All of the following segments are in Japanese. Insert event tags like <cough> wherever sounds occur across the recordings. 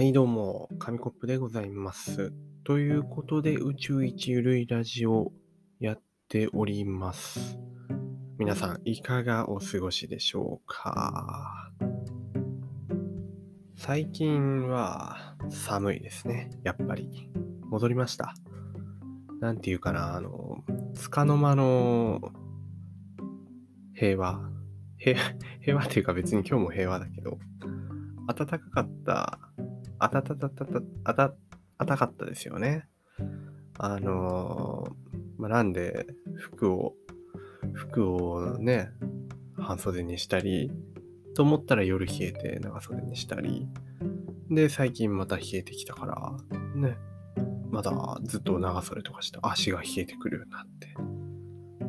はい、どうも、紙コップでございます。ということで、宇宙一ゆるいラジオやっております。皆さん、いかがお過ごしでしょうか？最近は寒いですね。やっぱり。戻りました。なんていうかな、あの、つかの間の平和。平 <laughs> 和っていうか別に今日も平和だけど、暖かかった、あたたたたた、あた、あたかったですよね。あのーまあ、なんで、服を、服をね、半袖にしたり、と思ったら夜冷えて長袖にしたり、で、最近また冷えてきたから、ね、まだずっと長袖とかして足が冷えてくるようになって。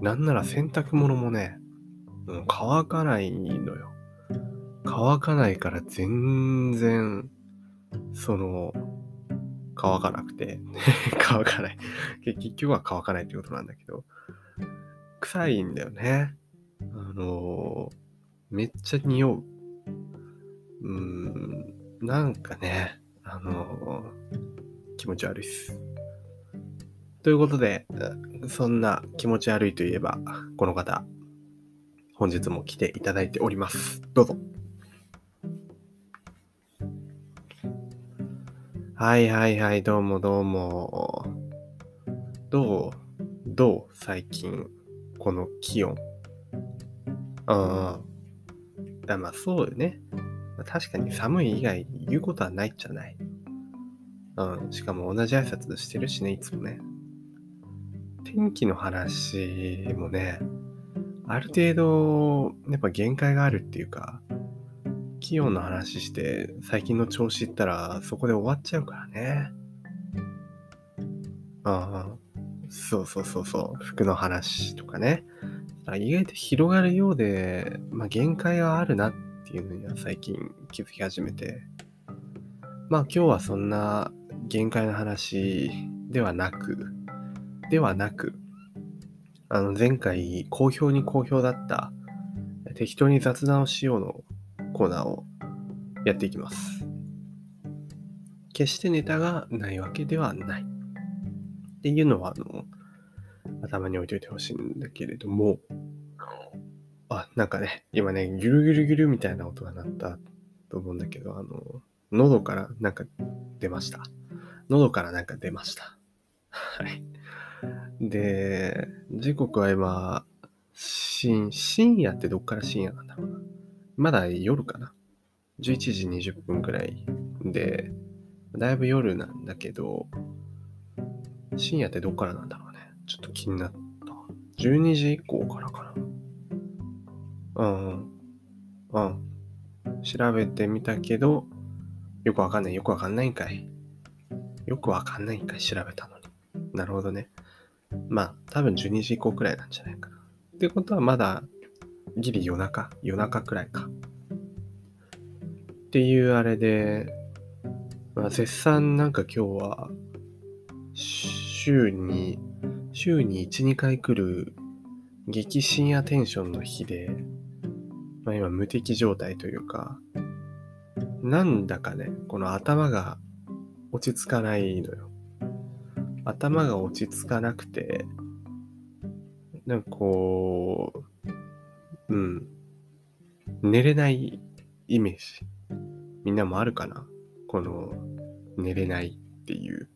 なんなら洗濯物もね、う乾かないのよ。乾かないから全然、その、乾かなくて、<laughs> 乾かない。結局は乾かないってことなんだけど、臭いんだよね。あのーめっちゃ匂う。うーん、なんかね、あのー気持ち悪いっす。ということで、そんな気持ち悪いといえば、この方、本日も来ていただいております。どうぞ。はいはいはい、どうもどうも。どう？どう？最近、この気温。ああ。だまあそうよね。確かに寒い以外言うことはないっちゃない。うん。しかも同じ挨拶してるしね、いつもね。天気の話もね、ある程度、やっぱ限界があるっていうか、気温の話して最近の調子言ったらそこで終わっちゃうからね。ああ、そうそうそうそう、服の話とかね。意外と広がるようで、まあ限界があるなっていうのには最近気づき始めて。まあ今日はそんな限界の話ではなく、ではなく、あの前回好評に好評だった適当に雑談をしようのコーナーをやっていきます。決してネタがないわけではない。っていうのは、あの、頭に置いといてほしいんだけれども、あ、なんかね、今ね、ギュルギュルギュルみたいな音が鳴ったと思うんだけど、あの、喉からなんか出ました。喉からなんか出ました。はい。で、時刻は今、深深夜ってどっから深夜なんだろうな。まだ夜かな？11時20分くらいで、だいぶ夜なんだけど、深夜ってどっからなんだろうね？ちょっと気になった。12時以降からかな。うんうん。うん。調べてみたけど、よくわかんない、よくわかんないんかい。よくわかんないんかい、調べたのに。なるほどね。まあ、多分12時以降くらいなんじゃないかな。ってことはまだ、ギリ夜中夜中くらいか。っていうあれで、まあ、絶賛なんか今日は、週に、週に1、2回来る激深夜テンションの日で、まあ今無敵状態というか、なんだかね、この頭が落ち着かないのよ。頭が落ち着かなくて、なんかこう、うん、寝れないイメージ。みんなもあるかな？この、寝れないっていう。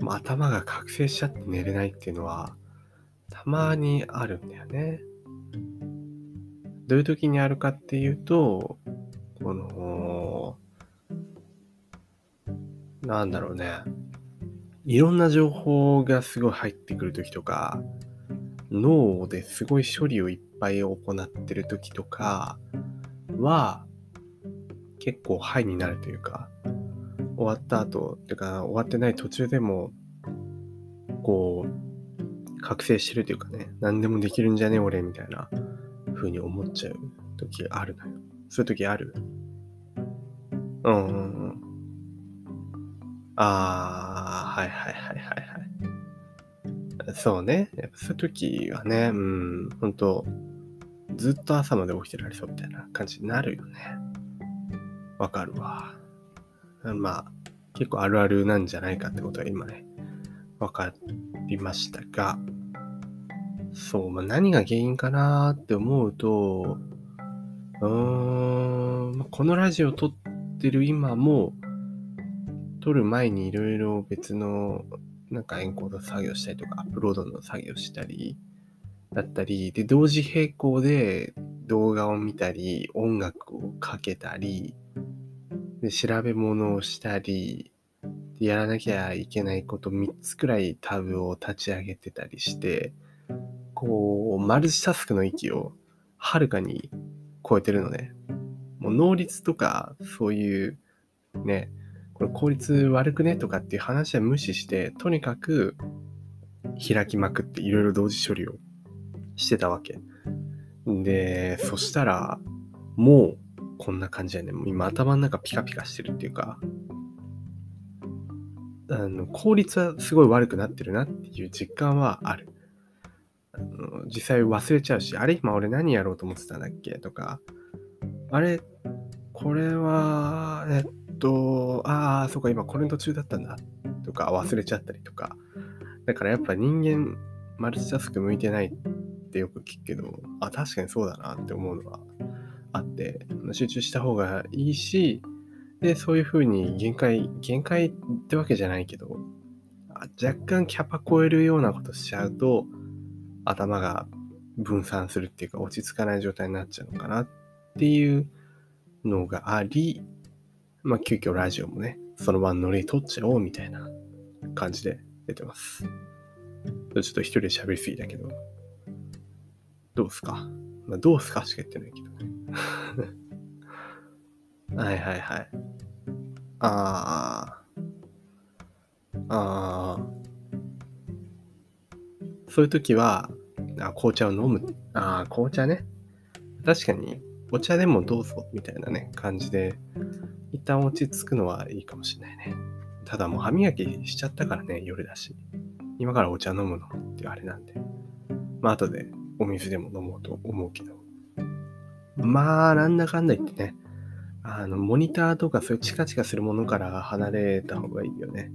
もう頭が覚醒しちゃって寝れないっていうのは、たまにあるんだよね。どういう時にあるかっていうと、この、なんだろうね。いろんな情報がすごい入ってくる時とか、脳ですごい処理をいっぱい行ってる時とかは、結構ハイになるというか、終わった後、というか終わってない途中でも、こう、覚醒してるというかね、何でもできるんじゃね俺みたいな風に思っちゃう時があるのよ。そういう時ある？うんうんうん。あー、はいはいはいはいはい。そうね。やっぱそういう時はね、うん、ほんと、ずっと朝まで起きてられそうみたいな感じになるよね。わかるわ。まあ、結構あるあるなんじゃないかってことは今ね、分かりましたが、そう、まあ、何が原因かなって思うと、うーん、このラジオ撮ってる今も、撮る前にいろいろ別のなんかエンコード作業したりとか、アップロードの作業したり、だったり、で、同時並行で動画を見たり、音楽をかけたり、で、調べ物をしたり、でやらなきゃいけないこと3つくらいタブを立ち上げてたりして、こう、マルチタスクの域をはるかに超えてるのね。もう能率とか、そういうね、これ効率悪くね？とかっていう話は無視して、とにかく開きまくっていろいろ同時処理をしてたわけ。で、そしたら、もうこんな感じやね。もう今頭の中ピカピカしてるっていうか、あの効率はすごい悪くなってるなっていう実感はある。あの実際忘れちゃうし、あれ？今俺何やろうと思ってたんだっけ？とか、あれ？これは、えっと、ああ、そうか、今これの途中だったんだとか忘れちゃったりとか。だからやっぱ人間、マルチタスク向いてないってよく聞くけど、あ、確かにそうだなって思うのはあって、集中した方がいいし、で、そういうふうに限界、限界ってわけじゃないけど、若干キャパ超えるようなことしちゃうと、頭が分散するっていうか落ち着かない状態になっちゃうのかなっていうのがあり、まあ急遽ラジオもね、その場のノリ取っちゃおうみたいな感じで出てます。ちょっと一人で喋りすぎだけど、どうすか？まあどうすかしか言ってないけどね。<laughs> はいはいはい。ああ。ああ。そういう時は、あ紅茶を飲む。ああ、紅茶ね。確かに、お茶でもどうぞ、みたいなね、感じで、一旦落ち着くのはいいかもしれないね。ただもう歯磨きしちゃったからね、夜だし。今からお茶飲むのってあれなんで。まあ、後でお水でも飲もうと思うけど。まあ、なんだかんだ言ってね、あの、モニターとかそういうチカチカするものから離れた方がいいよね。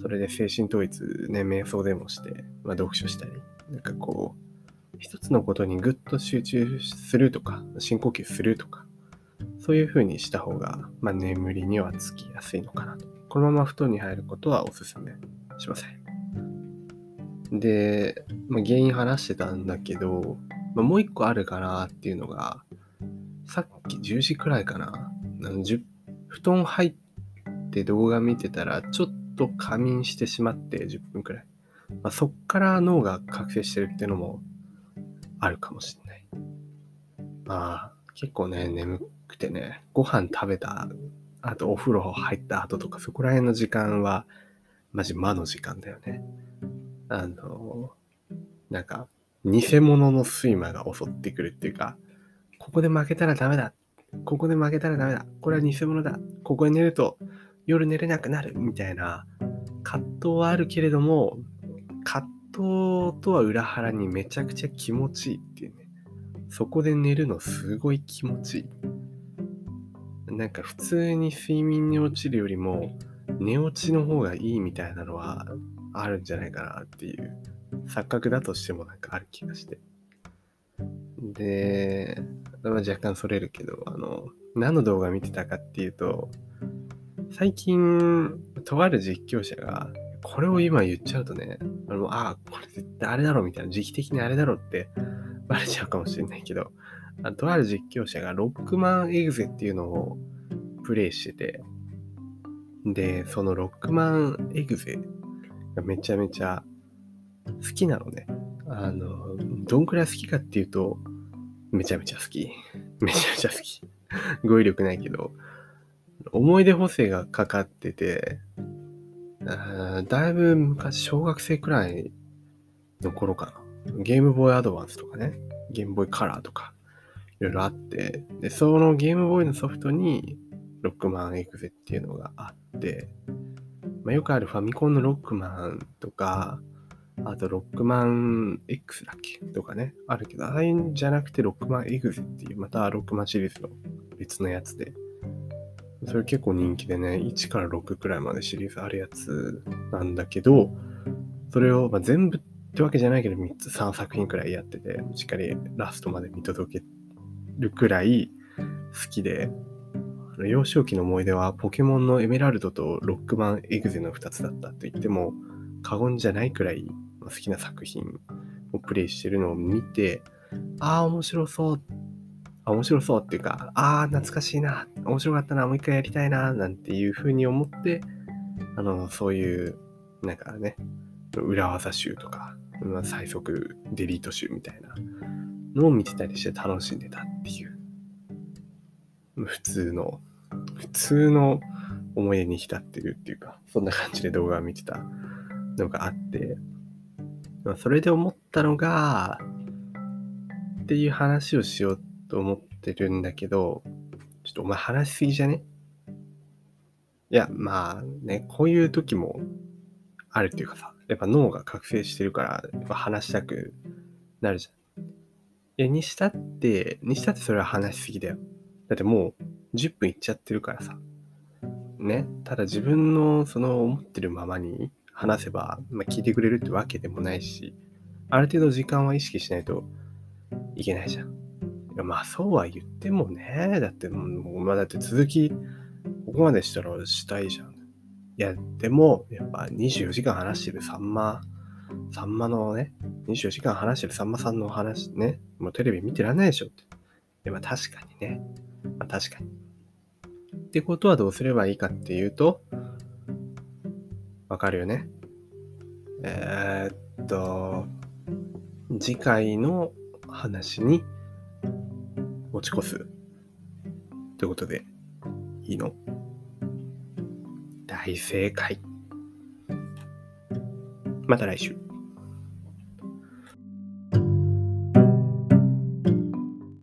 それで精神統一ね、瞑想でもして、まあ、読書したり、なんかこう、一つのことにぐっと集中するとか、深呼吸するとか、そういう風にした方が、まあ、眠りにはつきやすいのかなと。このまま布団に入ることはおすすめしません。で、まあ、原因話してたんだけど、まあ、もう一個あるかなっていうのが、さっき10時くらいかな。布団入って動画見てたら、ちょっと仮眠してしまって10分くらい。まあ、そっから脳が覚醒してるっていうのもあるかもしれない。まあ、結構ね、眠くてね、ご飯食べた、あとお風呂入った後とか、そこら辺の時間は、マジ魔の時間だよね。あの、なんか、偽物の睡魔が襲ってくるっていうか、ここで負けたらダメだ。ここで負けたらダメだ。これは偽物だ。ここで寝ると夜寝れなくなる。みたいな葛藤はあるけれども、葛藤とは裏腹にめちゃくちゃ気持ちいいっていうね。そこで寝るのすごい気持ちいい。なんか普通に睡眠に落ちるよりも寝落ちの方がいいみたいなのはあるんじゃないかなっていう錯覚だとしてもなんかある気がして。で、まあ、若干それるけど、あの、何の動画見てたかっていうと、最近、とある実況者が、これを今言っちゃうとね、あの、あ、これ絶対あれだろみたいな、時期的にあれだろってバレちゃうかもしれないけど、とある実況者がロックマンエグゼっていうのをプレイしてて、で、そのロックマンエグゼがめちゃめちゃ好きなのね。あの、どんくらい好きかっていうと、めちゃめちゃ好き。<laughs> めちゃめちゃ好き。語彙力ないけど、思い出補正がかかってて、だいぶ昔、小学生くらいの頃かな。ゲームボーイアドバンスとかね、ゲームボーイカラーとか、いろいろあって、で、そのゲームボーイのソフトに、ロックマンエクゼっていうのがあって、まあ、よくあるファミコンのロックマンとか、あと、ロックマン X だっけとかね、あるけど、あれじゃなくて、ロックマンエグゼっていう、またロックマンシリーズの別のやつで、それ結構人気でね、1から6くらいまでシリーズあるやつなんだけど、それを、まあ、全部ってわけじゃないけど、3つ、3作品くらいやってて、しっかりラストまで見届けてるくらい好きで、幼少期の思い出はポケモンのエメラルドとロックマンエグゼの2つだったと言っても過言じゃないくらい好きな作品をプレイしてるのを見て、ああ、面白そうあ、面白そうっていうか、ああ、懐かしいな、面白かったな、もう一回やりたいな、なんていうふうに思って、あの、そういう、なんかね、裏技集とかま、最速デリート集みたいなのを見てたりして楽しんでたっていう、普通の、普通の思い出に浸ってるっていうか、そんな感じで動画を見てたのがあって、それで思ったのが、っていう話をしようと思ってるんだけど、ちょっとお前話しすぎじゃね？いや、まあね、こういう時もあるっていうかさ、やっぱ脳が覚醒してるから、やっぱ話したくなるじゃん。いや、にしたって、にしたってそれは話しすぎだよ。だってもう10分いっちゃってるからさ。ね。ただ自分のその思ってるままに話せば、まあ、聞いてくれるってわけでもないし、ある程度時間は意識しないといけないじゃん。まあそうは言ってもね、だってもう、まあだって続き、ここまでしたらしたいじゃん。いや、でも、やっぱ24時間話してるさんま、さんまのね、24時間話してるさんまさんのお話ね、もうテレビ見てらんないでしょって。いや、まあ確かにね。まあ確かに。ってことはどうすればいいかっていうと、わかるよね。えー、っと、次回の話に持ち越す。ということで、いいの？大正解。また来週。